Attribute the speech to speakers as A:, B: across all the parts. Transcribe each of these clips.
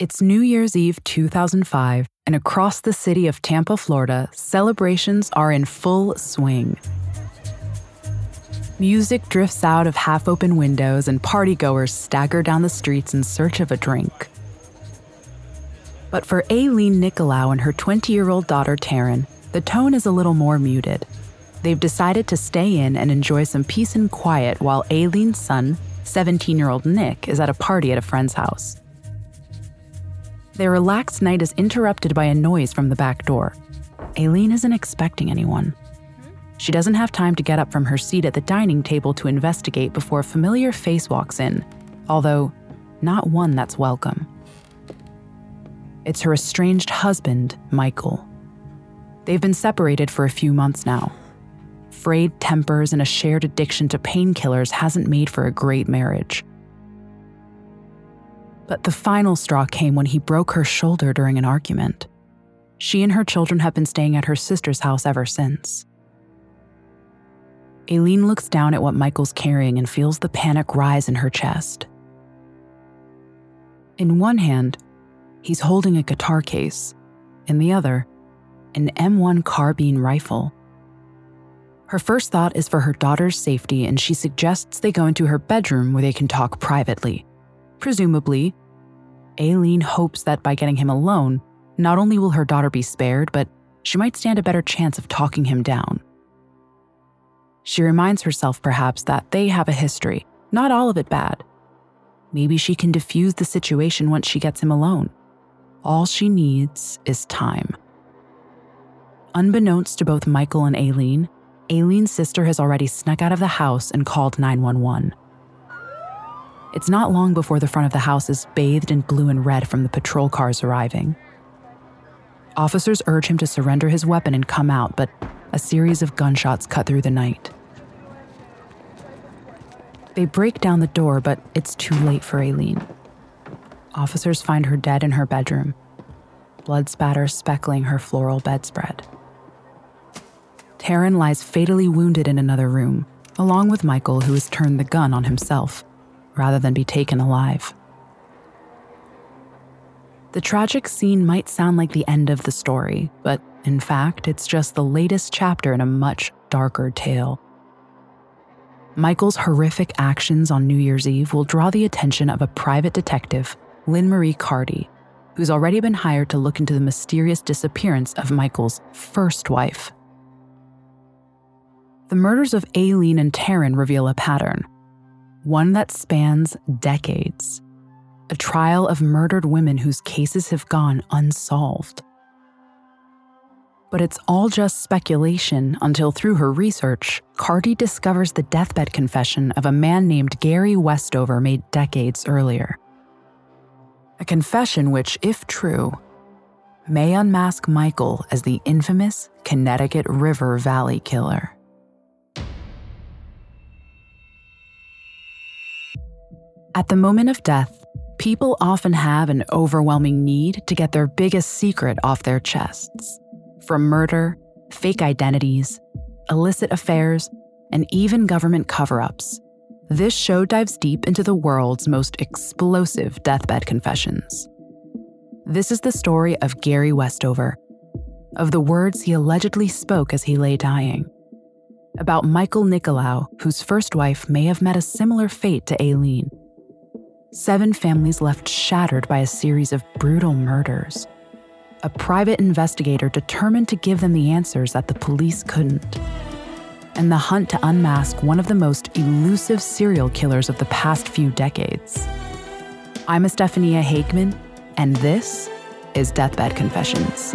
A: It's New Year's Eve 2005, and across the city of Tampa, Florida, celebrations are in full swing. Music drifts out of half open windows, and partygoers stagger down the streets in search of a drink. But for Aileen Nicolaou and her 20 year old daughter Taryn, the tone is a little more muted. They've decided to stay in and enjoy some peace and quiet while Aileen's son, 17 year old Nick, is at a party at a friend's house. Their relaxed night is interrupted by a noise from the back door. Aileen isn't expecting anyone. She doesn't have time to get up from her seat at the dining table to investigate before a familiar face walks in, although not one that's welcome. It's her estranged husband, Michael. They've been separated for a few months now. Frayed tempers and a shared addiction to painkillers hasn't made for a great marriage. But the final straw came when he broke her shoulder during an argument. She and her children have been staying at her sister's house ever since. Aileen looks down at what Michael's carrying and feels the panic rise in her chest. In one hand, he's holding a guitar case, in the other, an M1 carbine rifle. Her first thought is for her daughter's safety, and she suggests they go into her bedroom where they can talk privately. Presumably, Aileen hopes that by getting him alone, not only will her daughter be spared, but she might stand a better chance of talking him down. She reminds herself, perhaps, that they have a history, not all of it bad. Maybe she can diffuse the situation once she gets him alone. All she needs is time. Unbeknownst to both Michael and Aileen, Aileen's sister has already snuck out of the house and called 911. It's not long before the front of the house is bathed in blue and red from the patrol cars arriving. Officers urge him to surrender his weapon and come out, but a series of gunshots cut through the night. They break down the door, but it's too late for Aileen. Officers find her dead in her bedroom, blood spatter speckling her floral bedspread. Taryn lies fatally wounded in another room, along with Michael, who has turned the gun on himself rather than be taken alive. The tragic scene might sound like the end of the story, but in fact, it's just the latest chapter in a much darker tale. Michael's horrific actions on New Year's Eve will draw the attention of a private detective, Lynn Marie Carty, who's already been hired to look into the mysterious disappearance of Michael's first wife. The murders of Aileen and Taryn reveal a pattern one that spans decades. A trial of murdered women whose cases have gone unsolved. But it's all just speculation until, through her research, Carty discovers the deathbed confession of a man named Gary Westover made decades earlier. A confession which, if true, may unmask Michael as the infamous Connecticut River Valley Killer. At the moment of death, people often have an overwhelming need to get their biggest secret off their chests. From murder, fake identities, illicit affairs, and even government cover ups, this show dives deep into the world's most explosive deathbed confessions. This is the story of Gary Westover, of the words he allegedly spoke as he lay dying, about Michael Nicolaou, whose first wife may have met a similar fate to Aileen seven families left shattered by a series of brutal murders. A private investigator determined to give them the answers that the police couldn't. And the hunt to unmask one of the most elusive serial killers of the past few decades. I'm Estefania Hageman, and this is Deathbed Confessions.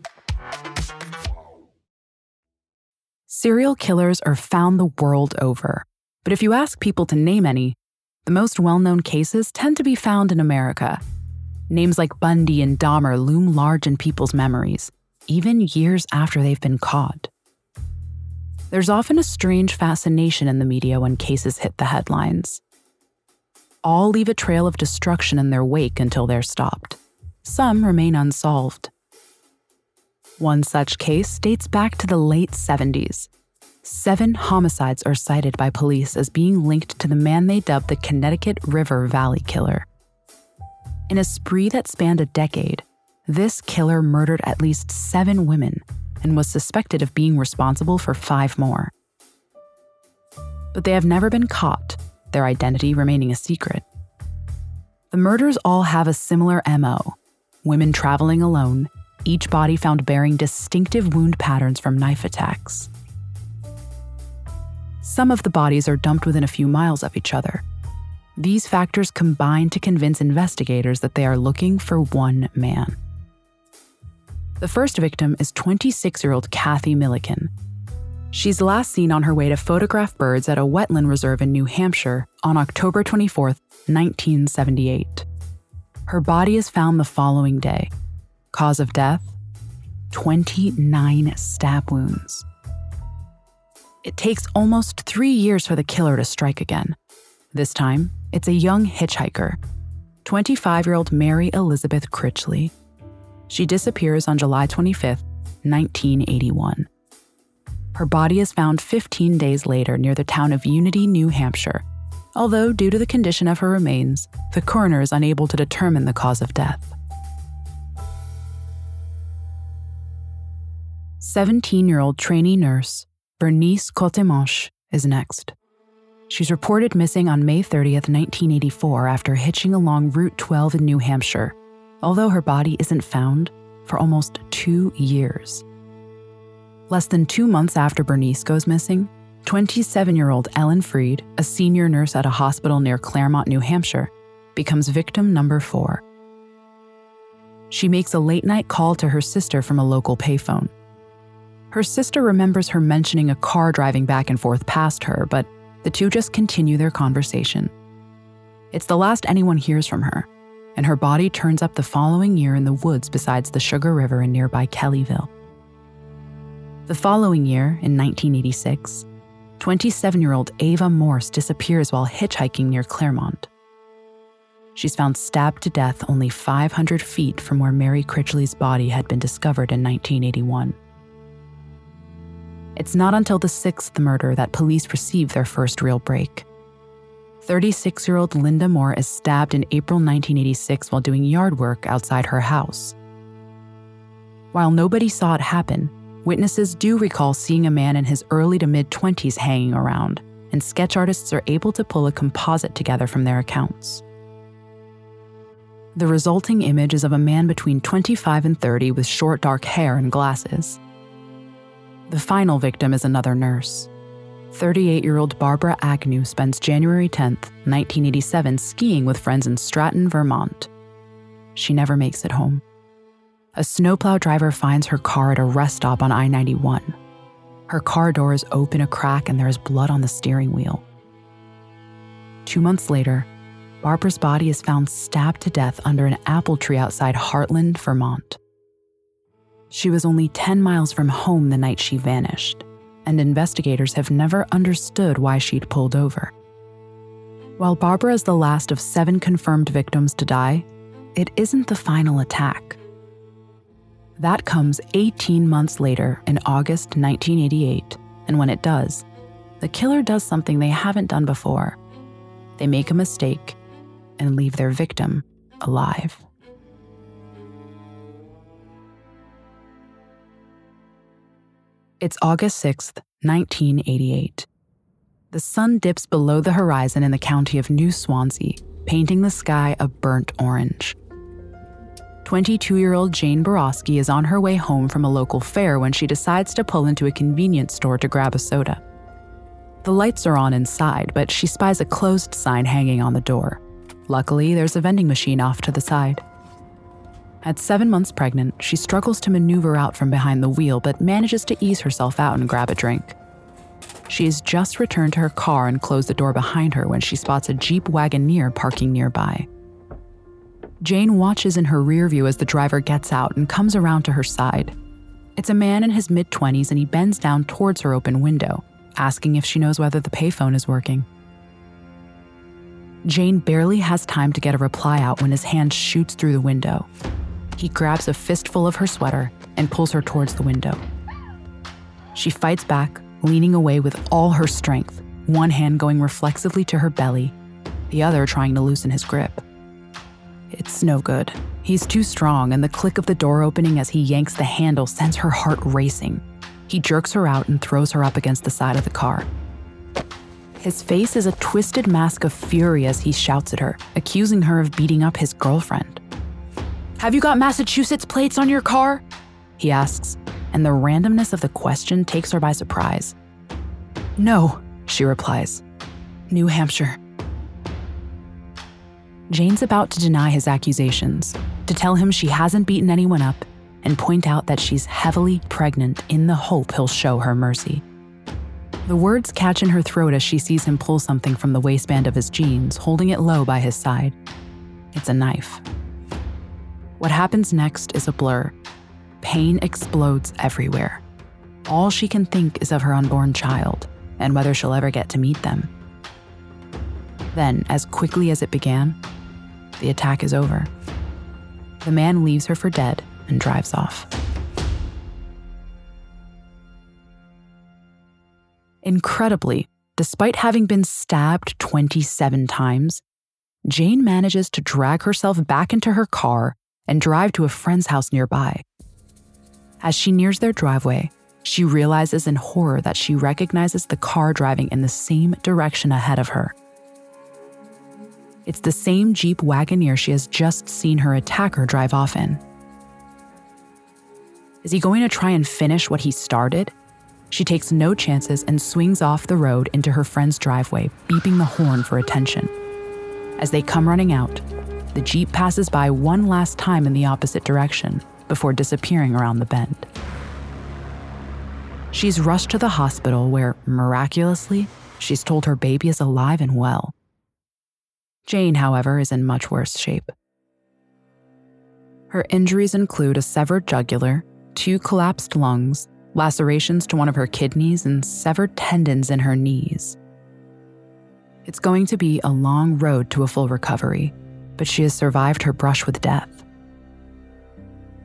A: Serial killers are found the world over. But if you ask people to name any, the most well known cases tend to be found in America. Names like Bundy and Dahmer loom large in people's memories, even years after they've been caught. There's often a strange fascination in the media when cases hit the headlines. All leave a trail of destruction in their wake until they're stopped. Some remain unsolved. One such case dates back to the late 70s. Seven homicides are cited by police as being linked to the man they dubbed the Connecticut River Valley Killer. In a spree that spanned a decade, this killer murdered at least seven women and was suspected of being responsible for five more. But they have never been caught, their identity remaining a secret. The murders all have a similar MO women traveling alone, each body found bearing distinctive wound patterns from knife attacks. Some of the bodies are dumped within a few miles of each other. These factors combine to convince investigators that they are looking for one man. The first victim is 26 year old Cathy Millican. She's last seen on her way to photograph birds at a wetland reserve in New Hampshire on October 24, 1978. Her body is found the following day. Cause of death 29 stab wounds. It takes almost three years for the killer to strike again. This time, it's a young hitchhiker, 25 year old Mary Elizabeth Critchley. She disappears on July 25, 1981. Her body is found 15 days later near the town of Unity, New Hampshire, although, due to the condition of her remains, the coroner is unable to determine the cause of death. 17 year old trainee nurse Bernice Courtemanche is next. She's reported missing on May 30th, 1984, after hitching along Route 12 in New Hampshire, although her body isn't found for almost two years. Less than two months after Bernice goes missing, 27 year old Ellen Fried, a senior nurse at a hospital near Claremont, New Hampshire, becomes victim number four. She makes a late night call to her sister from a local payphone. Her sister remembers her mentioning a car driving back and forth past her, but the two just continue their conversation. It's the last anyone hears from her, and her body turns up the following year in the woods besides the Sugar River in nearby Kellyville. The following year, in 1986, 27 year old Ava Morse disappears while hitchhiking near Claremont. She's found stabbed to death only 500 feet from where Mary Critchley's body had been discovered in 1981. It's not until the sixth murder that police receive their first real break. 36 year old Linda Moore is stabbed in April 1986 while doing yard work outside her house. While nobody saw it happen, witnesses do recall seeing a man in his early to mid 20s hanging around, and sketch artists are able to pull a composite together from their accounts. The resulting image is of a man between 25 and 30 with short dark hair and glasses. The final victim is another nurse. 38 year old Barbara Agnew spends January 10, 1987, skiing with friends in Stratton, Vermont. She never makes it home. A snowplow driver finds her car at a rest stop on I 91. Her car doors open a crack and there is blood on the steering wheel. Two months later, Barbara's body is found stabbed to death under an apple tree outside Hartland, Vermont. She was only 10 miles from home the night she vanished, and investigators have never understood why she'd pulled over. While Barbara is the last of seven confirmed victims to die, it isn't the final attack. That comes 18 months later in August 1988, and when it does, the killer does something they haven't done before. They make a mistake and leave their victim alive. It's August 6th, 1988. The sun dips below the horizon in the county of New Swansea, painting the sky a burnt orange. 22 year old Jane Boroski is on her way home from a local fair when she decides to pull into a convenience store to grab a soda. The lights are on inside, but she spies a closed sign hanging on the door. Luckily, there's a vending machine off to the side. At seven months pregnant, she struggles to maneuver out from behind the wheel but manages to ease herself out and grab a drink. She has just returned to her car and closed the door behind her when she spots a Jeep Wagoneer parking nearby. Jane watches in her rear view as the driver gets out and comes around to her side. It's a man in his mid 20s and he bends down towards her open window, asking if she knows whether the payphone is working. Jane barely has time to get a reply out when his hand shoots through the window. He grabs a fistful of her sweater and pulls her towards the window. She fights back, leaning away with all her strength, one hand going reflexively to her belly, the other trying to loosen his grip. It's no good. He's too strong, and the click of the door opening as he yanks the handle sends her heart racing. He jerks her out and throws her up against the side of the car. His face is a twisted mask of fury as he shouts at her, accusing her of beating up his girlfriend. Have you got Massachusetts plates on your car? He asks, and the randomness of the question takes her by surprise. No, she replies. New Hampshire. Jane's about to deny his accusations, to tell him she hasn't beaten anyone up, and point out that she's heavily pregnant in the hope he'll show her mercy. The words catch in her throat as she sees him pull something from the waistband of his jeans, holding it low by his side. It's a knife. What happens next is a blur. Pain explodes everywhere. All she can think is of her unborn child and whether she'll ever get to meet them. Then, as quickly as it began, the attack is over. The man leaves her for dead and drives off. Incredibly, despite having been stabbed 27 times, Jane manages to drag herself back into her car and drive to a friend's house nearby. As she nears their driveway, she realizes in horror that she recognizes the car driving in the same direction ahead of her. It's the same Jeep Wagoneer she has just seen her attacker drive off in. Is he going to try and finish what he started? She takes no chances and swings off the road into her friend's driveway, beeping the horn for attention. As they come running out, the Jeep passes by one last time in the opposite direction before disappearing around the bend. She's rushed to the hospital where, miraculously, she's told her baby is alive and well. Jane, however, is in much worse shape. Her injuries include a severed jugular, two collapsed lungs, lacerations to one of her kidneys, and severed tendons in her knees. It's going to be a long road to a full recovery, but she has survived her brush with death.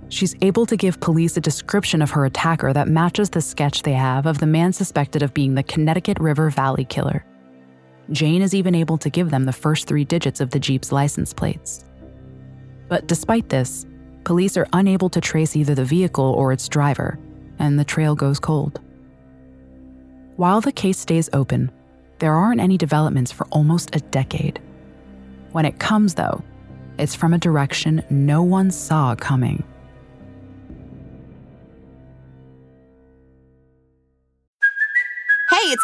A: She's able to give police a description of her attacker that matches the sketch they have of the man suspected of being the Connecticut River Valley killer. Jane is even able to give them the first three digits of the Jeep's license plates. But despite this, police are unable to trace either the vehicle or its driver, and the trail goes cold. While the case stays open, there aren't any developments for almost a decade. When it comes, though, it's from a direction no one saw coming.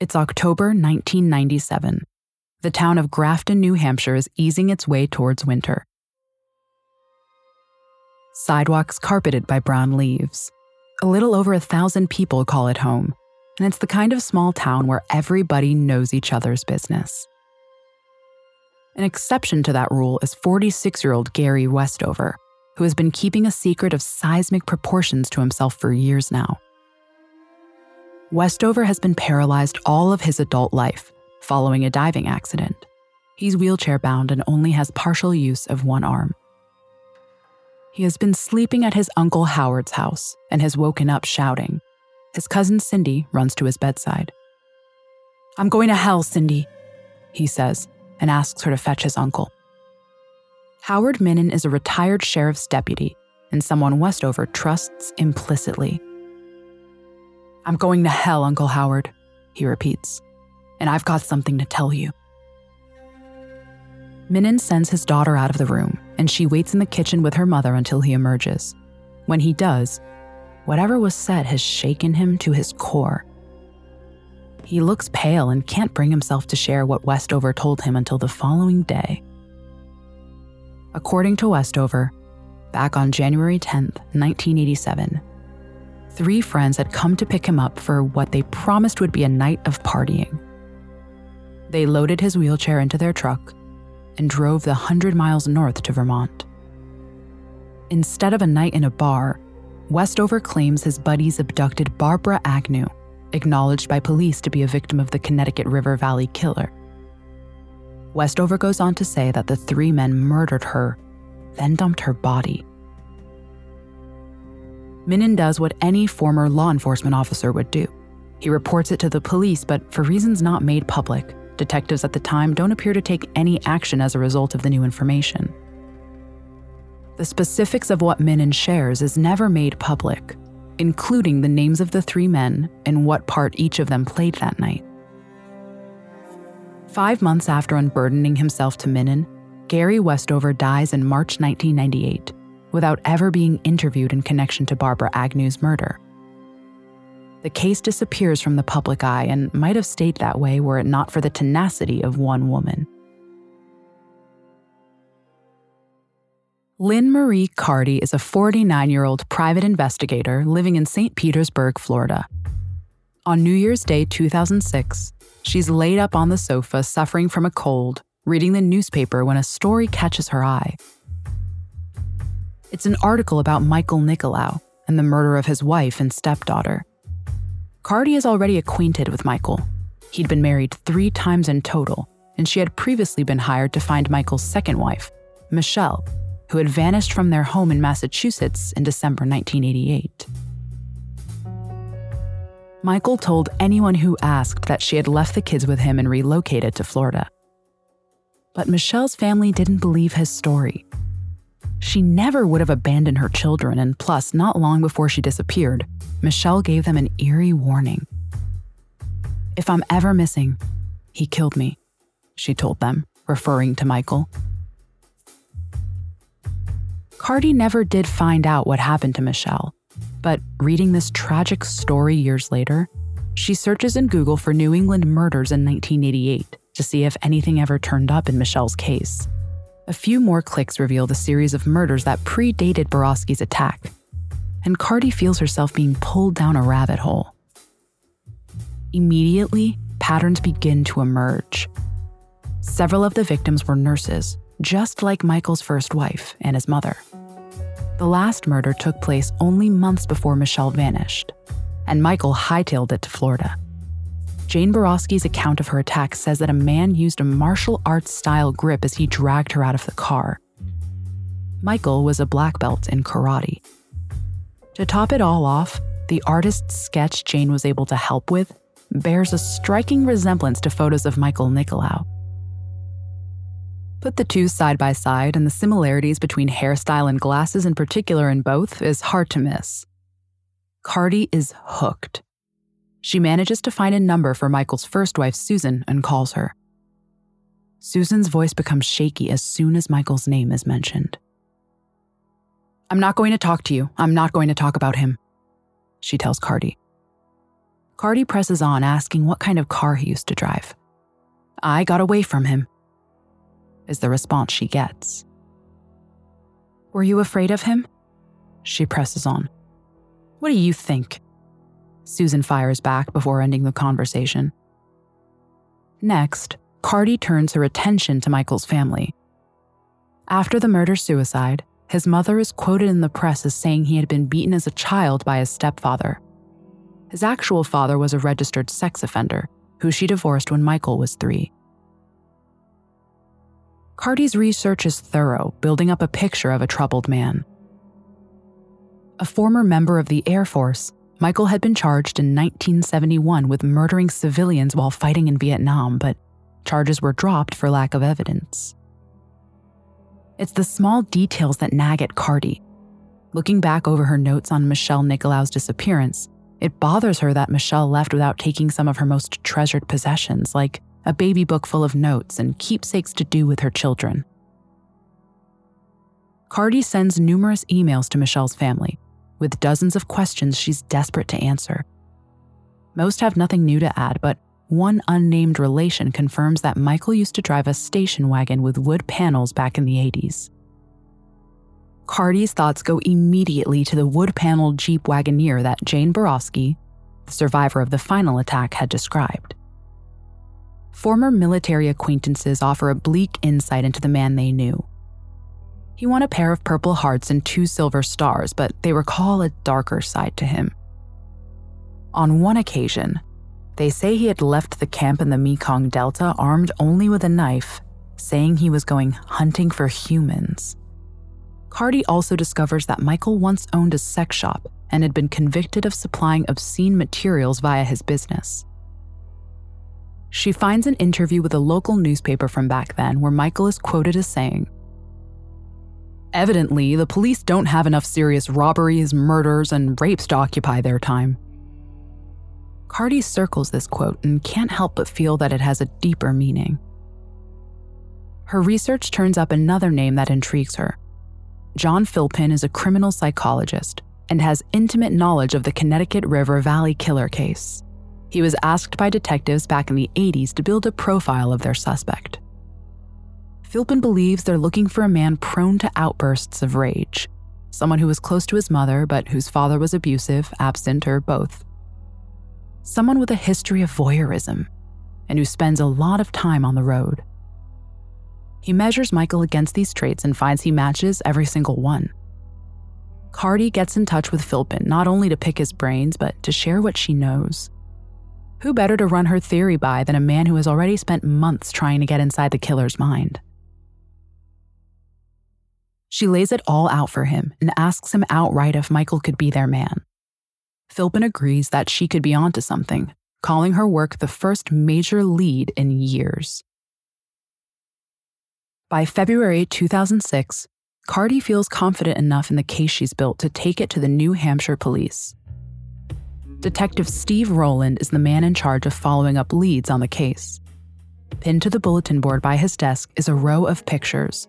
A: It's October 1997. The town of Grafton, New Hampshire is easing its way towards winter. Sidewalks carpeted by brown leaves. A little over a thousand people call it home, and it's the kind of small town where everybody knows each other's business. An exception to that rule is 46 year old Gary Westover, who has been keeping a secret of seismic proportions to himself for years now. Westover has been paralyzed all of his adult life following a diving accident. He's wheelchair bound and only has partial use of one arm. He has been sleeping at his uncle Howard's house and has woken up shouting. His cousin Cindy runs to his bedside. I'm going to hell, Cindy, he says, and asks her to fetch his uncle. Howard Minnin is a retired sheriff's deputy and someone Westover trusts implicitly. I'm going to hell, Uncle Howard, he repeats, and I've got something to tell you. Minnin sends his daughter out of the room, and she waits in the kitchen with her mother until he emerges. When he does, whatever was said has shaken him to his core. He looks pale and can't bring himself to share what Westover told him until the following day. According to Westover, back on January 10th, 1987, three friends had come to pick him up for what they promised would be a night of partying. They loaded his wheelchair into their truck and drove the 100 miles north to Vermont. Instead of a night in a bar, Westover claims his buddies abducted Barbara Agnew, acknowledged by police to be a victim of the Connecticut River Valley killer. Westover goes on to say that the three men murdered her, then dumped her body. Minnin does what any former law enforcement officer would do. He reports it to the police, but for reasons not made public, detectives at the time don't appear to take any action as a result of the new information. The specifics of what Minnin shares is never made public, including the names of the three men and what part each of them played that night. Five months after unburdening himself to Minnin, Gary Westover dies in March 1998 without ever being interviewed in connection to Barbara Agnew's murder. The case disappears from the public eye and might have stayed that way were it not for the tenacity of one woman. Lynn Marie Carty is a 49 year old private investigator living in St. Petersburg, Florida. On New Year's Day 2006, she's laid up on the sofa suffering from a cold, reading the newspaper when a story catches her eye. It's an article about Michael Nicolaou and the murder of his wife and stepdaughter. Carty is already acquainted with Michael. He'd been married three times in total, and she had previously been hired to find Michael's second wife, Michelle, who had vanished from their home in Massachusetts in December 1988. Michael told anyone who asked that she had left the kids with him and relocated to Florida. But Michelle's family didn't believe his story she never would have abandoned her children, and plus, not long before she disappeared, Michelle gave them an eerie warning. If I'm ever missing, he killed me, she told them, referring to Michael. Carty never did find out what happened to Michelle, but reading this tragic story years later, she searches in Google for New England murders in 1988 to see if anything ever turned up in Michelle's case. A few more clicks reveal the series of murders that predated Boroski's attack, and Carty feels herself being pulled down a rabbit hole. Immediately, patterns begin to emerge. Several of the victims were nurses, just like Michael's first wife and his mother. The last murder took place only months before Michelle vanished, and Michael hightailed it to Florida. Jane Boroski's account of her attack says that a man used a martial arts style grip as he dragged her out of the car. Michael was a black belt in karate. To top it all off, the artist's sketch Jane was able to help with bears a striking resemblance to photos of Michael Nicolaou. Put the two side by side, and the similarities between hairstyle and glasses in particular in both is hard to miss. Carty is hooked. She manages to find a number for Michael's first wife, Susan, and calls her. Susan's voice becomes shaky as soon as Michael's name is mentioned. I'm not going to talk to you. I'm not going to talk about him, she tells Carty. Carty presses on, asking what kind of car he used to drive. I got away from him, is the response she gets. Were you afraid of him? She presses on. What do you think? Susan fires back before ending the conversation. Next, Carty turns her attention to Michael's family. After the murder suicide, his mother is quoted in the press as saying he had been beaten as a child by his stepfather. His actual father was a registered sex offender who she divorced when Michael was three. Carty's research is thorough, building up a picture of a troubled man. A former member of the Air Force, Michael had been charged in 1971 with murdering civilians while fighting in Vietnam, but charges were dropped for lack of evidence. It's the small details that nag at Carty. Looking back over her notes on Michelle Nicolaou's disappearance, it bothers her that Michelle left without taking some of her most treasured possessions, like a baby book full of notes and keepsakes to do with her children. Carty sends numerous emails to Michelle's family with dozens of questions she's desperate to answer. Most have nothing new to add, but one unnamed relation confirms that Michael used to drive a station wagon with wood panels back in the 80s. Carty's thoughts go immediately to the wood paneled Jeep Wagoneer that Jane Borofsky, the survivor of the final attack, had described. Former military acquaintances offer a bleak insight into the man they knew. He won a pair of Purple Hearts and two Silver Stars, but they recall a darker side to him. On one occasion, they say he had left the camp in the Mekong Delta armed only with a knife, saying he was going hunting for humans. Carty also discovers that Michael once owned a sex shop and had been convicted of supplying obscene materials via his business. She finds an interview with a local newspaper from back then where Michael is quoted as saying, Evidently, the police don't have enough serious robberies, murders, and rapes to occupy their time. Carty circles this quote and can't help but feel that it has a deeper meaning. Her research turns up another name that intrigues her. John Philpin is a criminal psychologist and has intimate knowledge of the Connecticut River Valley killer case. He was asked by detectives back in the 80s to build a profile of their suspect. Philpin believes they're looking for a man prone to outbursts of rage, someone who was close to his mother but whose father was abusive, absent, or both. Someone with a history of voyeurism and who spends a lot of time on the road. He measures Michael against these traits and finds he matches every single one. Carty gets in touch with Philpin not only to pick his brains, but to share what she knows. Who better to run her theory by than a man who has already spent months trying to get inside the killer's mind? She lays it all out for him and asks him outright if Michael could be their man. Philpin agrees that she could be onto something, calling her work the first major lead in years. By February 2006, Carty feels confident enough in the case she's built to take it to the New Hampshire police. Detective Steve Rowland is the man in charge of following up leads on the case. Pinned to the bulletin board by his desk is a row of pictures.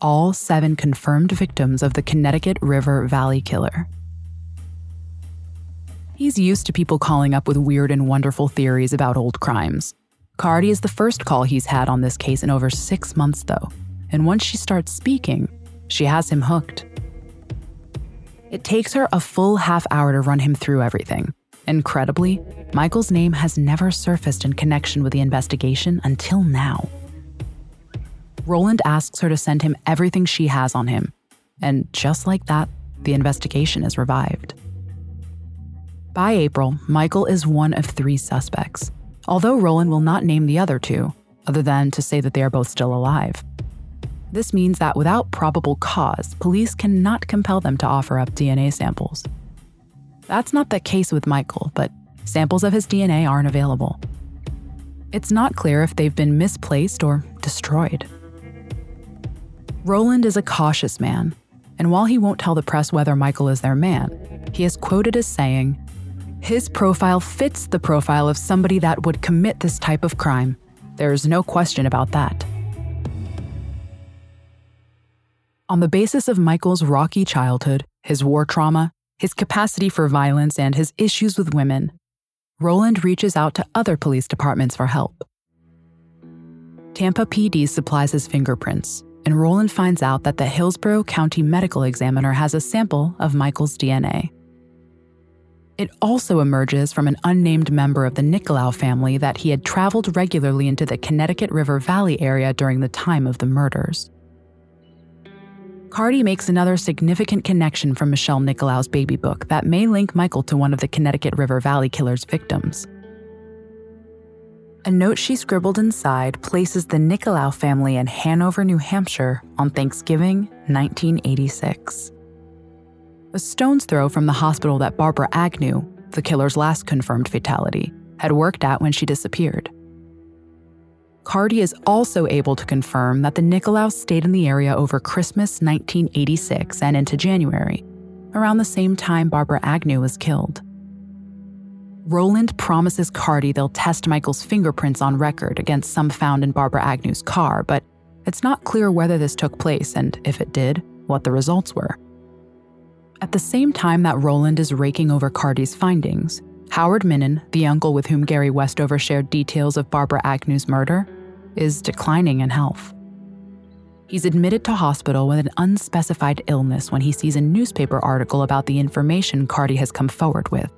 A: All seven confirmed victims of the Connecticut River Valley killer. He's used to people calling up with weird and wonderful theories about old crimes. Carty is the first call he's had on this case in over six months, though, and once she starts speaking, she has him hooked. It takes her a full half hour to run him through everything. Incredibly, Michael's name has never surfaced in connection with the investigation until now. Rowland asks her to send him everything she has on him, and just like that, the investigation is revived. By April, Michael is one of three suspects, although Roland will not name the other two, other than to say that they are both still alive. This means that without probable cause, police cannot compel them to offer up DNA samples. That's not the case with Michael, but samples of his DNA aren't available. It's not clear if they've been misplaced or destroyed. Roland is a cautious man, and while he won't tell the press whether Michael is their man, he is quoted as saying, His profile fits the profile of somebody that would commit this type of crime. There's no question about that. On the basis of Michael's rocky childhood, his war trauma, his capacity for violence, and his issues with women, Roland reaches out to other police departments for help. Tampa PD supplies his fingerprints, and Roland finds out that the Hillsborough County Medical Examiner has a sample of Michael's DNA. It also emerges from an unnamed member of the Nicolaou family that he had traveled regularly into the Connecticut River Valley area during the time of the murders. Carty makes another significant connection from Michelle Nicolaou's baby book that may link Michael to one of the Connecticut River Valley killer's victims. A note she scribbled inside places the Nicolaou family in Hanover, New Hampshire on Thanksgiving 1986. A stone's throw from the hospital that Barbara Agnew, the killer's last confirmed fatality, had worked at when she disappeared. Carty is also able to confirm that the Nicolaous stayed in the area over Christmas 1986 and into January, around the same time Barbara Agnew was killed. Roland promises Carty they'll test Michael's fingerprints on record against some found in Barbara Agnew's car, but it's not clear whether this took place and, if it did, what the results were. At the same time that Roland is raking over Carty's findings, Howard Minnin, the uncle with whom Gary Westover shared details of Barbara Agnew's murder, is declining in health. He's admitted to hospital with an unspecified illness when he sees a newspaper article about the information Carty has come forward with.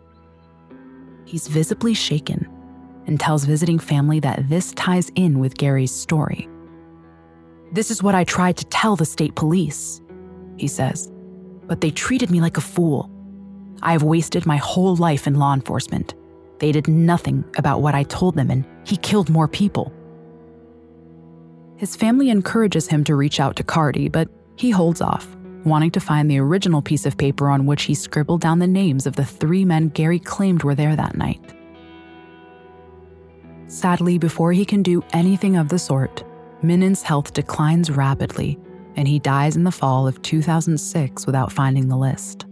A: He's visibly shaken and tells visiting family that this ties in with Gary's story. This is what I tried to tell the state police, he says, but they treated me like a fool. I have wasted my whole life in law enforcement. They did nothing about what I told them, and he killed more people. His family encourages him to reach out to Carty, but he holds off, wanting to find the original piece of paper on which he scribbled down the names of the three men Gary claimed were there that night. Sadly, before he can do anything of the sort, Minnin's health declines rapidly, and he dies in the fall of 2006 without finding the list.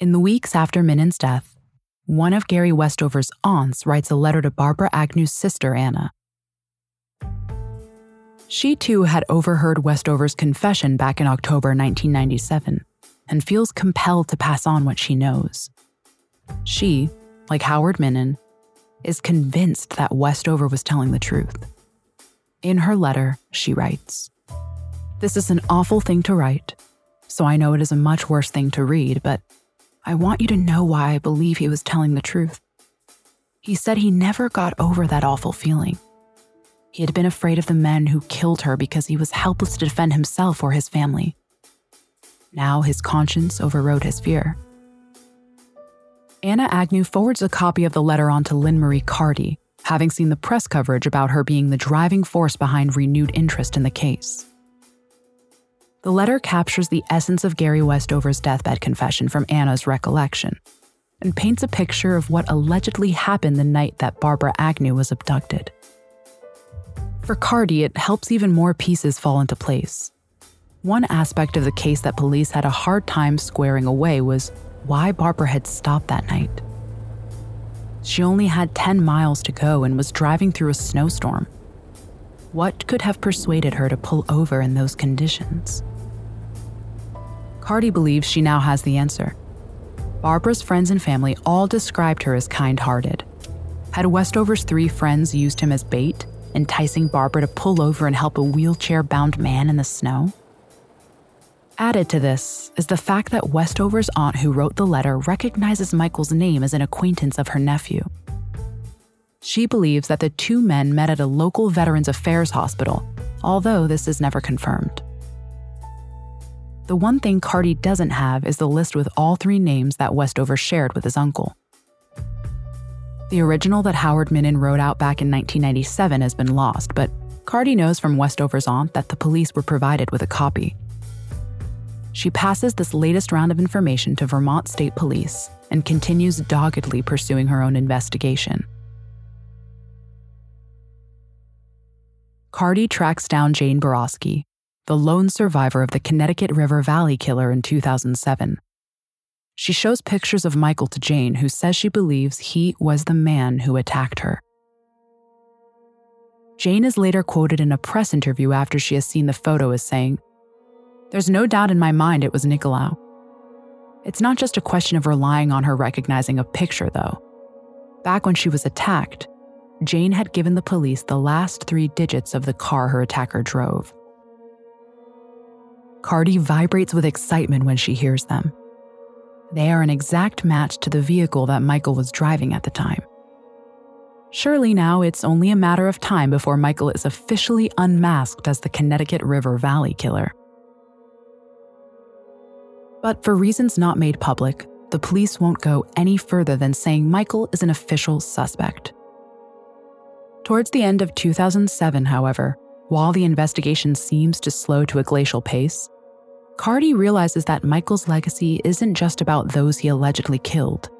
A: In the weeks after Minnin's death, one of Gary Westover's aunts writes a letter to Barbara Agnew's sister, Anna. She too had overheard Westover's confession back in October 1997 and feels compelled to pass on what she knows. She, like Howard Minnin, is convinced that Westover was telling the truth. In her letter, she writes This is an awful thing to write, so I know it is a much worse thing to read, but I want you to know why I believe he was telling the truth. He said he never got over that awful feeling. He had been afraid of the men who killed her because he was helpless to defend himself or his family. Now his conscience overrode his fear. Anna Agnew forwards a copy of the letter on to Lynn Marie Carty, having seen the press coverage about her being the driving force behind renewed interest in the case. The letter captures the essence of Gary Westover's deathbed confession from Anna's recollection and paints a picture of what allegedly happened the night that Barbara Agnew was abducted. For Carty, it helps even more pieces fall into place. One aspect of the case that police had a hard time squaring away was why Barbara had stopped that night. She only had 10 miles to go and was driving through a snowstorm. What could have persuaded her to pull over in those conditions? Carty believes she now has the answer. Barbara's friends and family all described her as kind hearted. Had Westover's three friends used him as bait, enticing Barbara to pull over and help a wheelchair bound man in the snow? Added to this is the fact that Westover's aunt who wrote the letter recognizes Michael's name as an acquaintance of her nephew. She believes that the two men met at a local Veterans Affairs hospital, although this is never confirmed. The one thing Carty doesn't have is the list with all three names that Westover shared with his uncle. The original that Howard Minnin wrote out back in 1997 has been lost, but Carty knows from Westover's aunt that the police were provided with a copy. she passes this latest round of information to Vermont State Police and continues doggedly pursuing her own investigation. Carty tracks down Jane Boroski, the lone survivor of the Connecticut River Valley killer in 2007. She shows pictures of Michael to Jane, who says she believes he was the man who attacked her. Jane is later quoted in a press interview after she has seen the photo as saying, There's no doubt in my mind it was Nicolaou. It's not just a question of relying on her recognizing a picture, though. Back when she was attacked, Jane had given the police the last three digits of the car her attacker drove. Carty vibrates with excitement when she hears them. They are an exact match to the vehicle that Michael was driving at the time. Surely now it's only a matter of time before Michael is officially unmasked as the Connecticut River Valley killer. But for reasons not made public, the police won't go any further than saying Michael is an official suspect. Towards the end of 2007, however, while the investigation seems to slow to a glacial pace, Carty realizes that Michael's legacy isn't just about those he allegedly killed.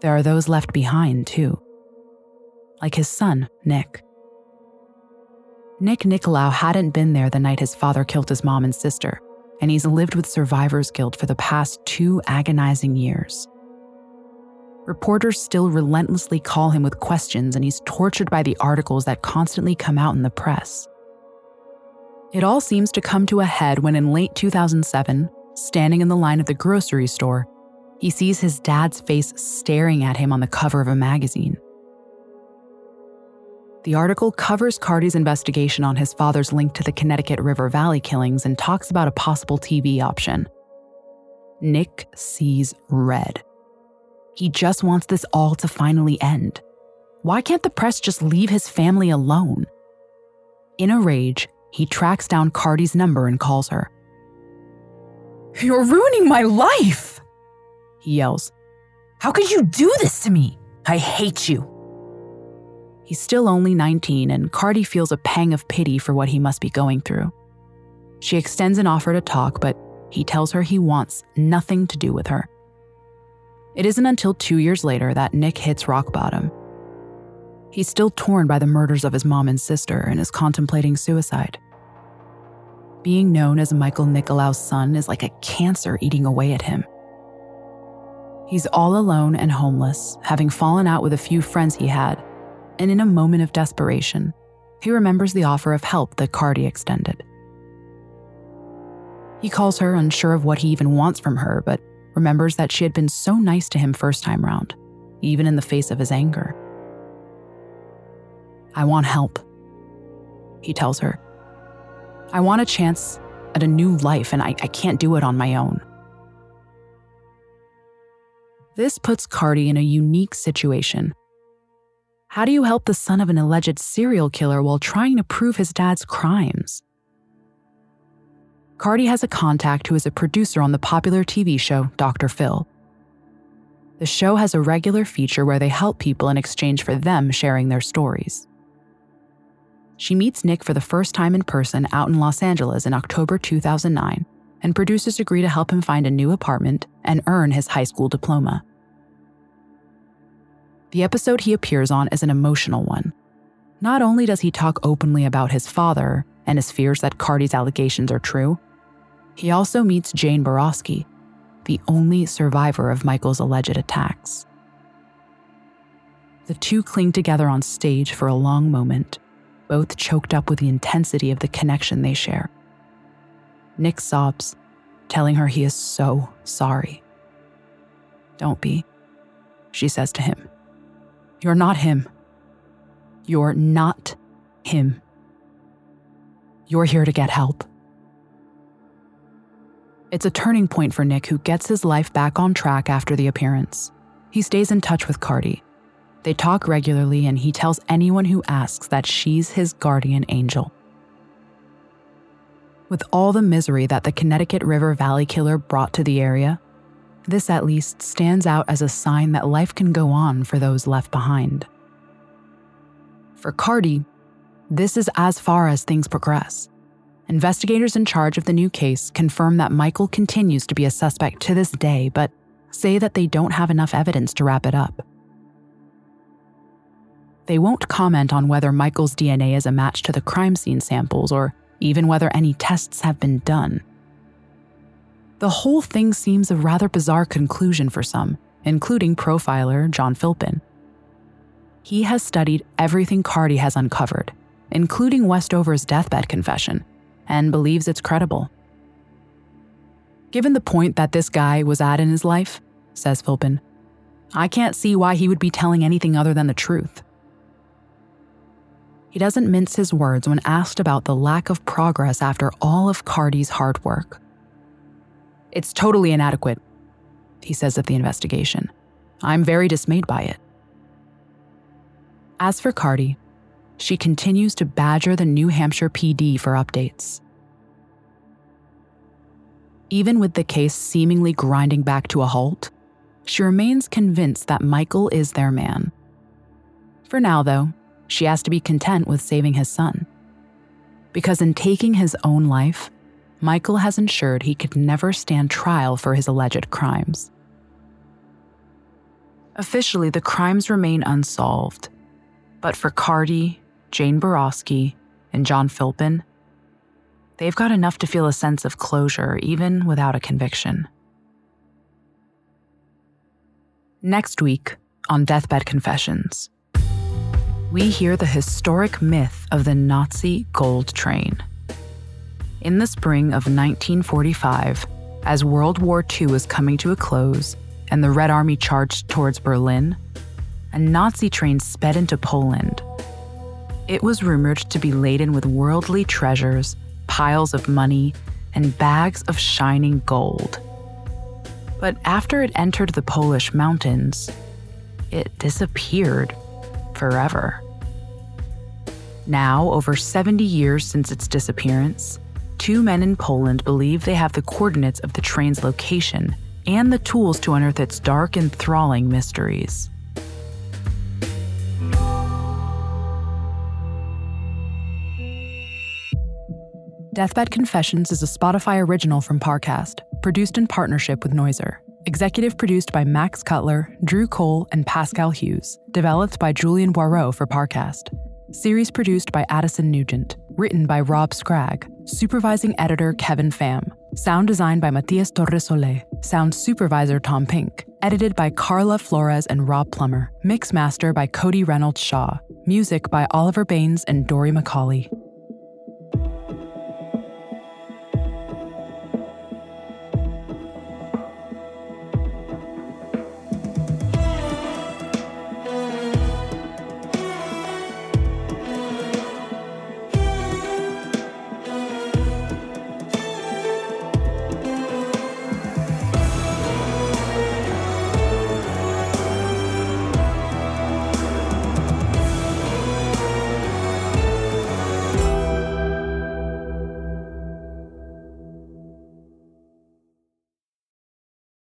A: There are those left behind, too. Like his son, Nick. Nick Nicolaou hadn't been there the night his father killed his mom and sister, and he's lived with survivor's guilt for the past two agonizing years. Reporters still relentlessly call him with questions, and he's tortured by the articles that constantly come out in the press. It all seems to come to a head when, in late 2007, standing in the line of the grocery store, he sees his dad's face staring at him on the cover of a magazine. The article covers Carty's investigation on his father's link to the Connecticut River Valley killings and talks about a possible TV option. Nick sees red. He just wants this all to finally end. Why can't the press just leave his family alone? In a rage, he tracks down Carty's number and calls her. You're ruining my life! He yells. How could you do this to me? I hate you. He's still only 19, and Carty feels a pang of pity for what he must be going through. She extends an offer to talk, but he tells her he wants nothing to do with her. It isn't until two years later that Nick hits rock bottom. He's still torn by the murders of his mom and sister and is contemplating suicide. Being known as Michael Nicolaou's son is like a cancer eating away at him. He's all alone and homeless, having fallen out with a few friends he had, and in a moment of desperation, he remembers the offer of help that Carty extended. He calls her, unsure of what he even wants from her, but remembers that she had been so nice to him first time round, even in the face of his anger. I want help, he tells her. I want a chance at a new life, and I, I can't do it on my own. This puts Carty in a unique situation. How do you help the son of an alleged serial killer while trying to prove his dad's crimes? Carty has a contact who is a producer on the popular TV show Dr. Phil. The show has a regular feature where they help people in exchange for them sharing their stories. She meets Nick for the first time in person out in Los Angeles in October 2009, and producers agree to help him find a new apartment and earn his high school diploma. The episode he appears on is an emotional one. Not only does he talk openly about his father and his fears that Carty's allegations are true, he also meets Jane Boroski, the only survivor of Michael's alleged attacks. The two cling together on stage for a long moment, both choked up with the intensity of the connection they share. Nick sobs, telling her he is so sorry. Don't be, she says to him. You're not him. You're not him. You're here to get help. It's a turning point for Nick, who gets his life back on track after the appearance. He stays in touch with Carty. They talk regularly, and he tells anyone who asks that she's his guardian angel. With all the misery that the Connecticut River Valley killer brought to the area, this at least stands out as a sign that life can go on for those left behind. For Carty, this is as far as things progress. Investigators in charge of the new case confirm that Michael continues to be a suspect to this day, but say that they don't have enough evidence to wrap it up. They won't comment on whether Michael's DNA is a match to the crime scene samples or even whether any tests have been done. The whole thing seems a rather bizarre conclusion for some, including profiler John Philpin. He has studied everything Carty has uncovered, including Westover's deathbed confession, and believes it's credible. Given the point that this guy was at in his life, says Philpin, I can't see why he would be telling anything other than the truth. He doesn't mince his words when asked about the lack of progress after all of Carty's hard work. It's totally inadequate, he says of the investigation. I'm very dismayed by it. As for Carty, she continues to badger the New Hampshire PD for updates. Even with the case seemingly grinding back to a halt, she remains convinced that Michael is their man. For now, though, she has to be content with saving his son. Because in taking his own life, Michael has ensured he could never stand trial for his alleged crimes. Officially, the crimes remain unsolved, but for Carty, Jane Boroski, and John Philpin, they've got enough to feel a sense of closure even without a conviction. Next week on Deathbed Confessions, we hear the historic myth of the Nazi gold train. In the spring of 1945, as World War II was coming to a close and the Red Army charged towards Berlin, a Nazi train sped into Poland. It was rumored to be laden with worldly treasures, piles of money, and bags of shining gold. But after it entered the Polish mountains, it disappeared forever. Now, over 70 years since its disappearance, two men in Poland believe they have the coordinates of the train's location and the tools to unearth its dark, enthralling mysteries. Deathbed Confessions is a Spotify original from Parcast, produced in partnership with Noiser. Executive produced by Max Cutler, Drew Cole, and Pascal Hughes. Developed by Julian Boireau for Parcast. Series produced by Addison Nugent. Written by Rob Scragg. Supervising editor Kevin Pham. Sound design by Matias Torresole. Sound supervisor Tom Pink. Edited by Carla Flores and Rob Plummer. Mix master by Cody Reynolds Shaw. Music by Oliver Baines and Dory McCauley.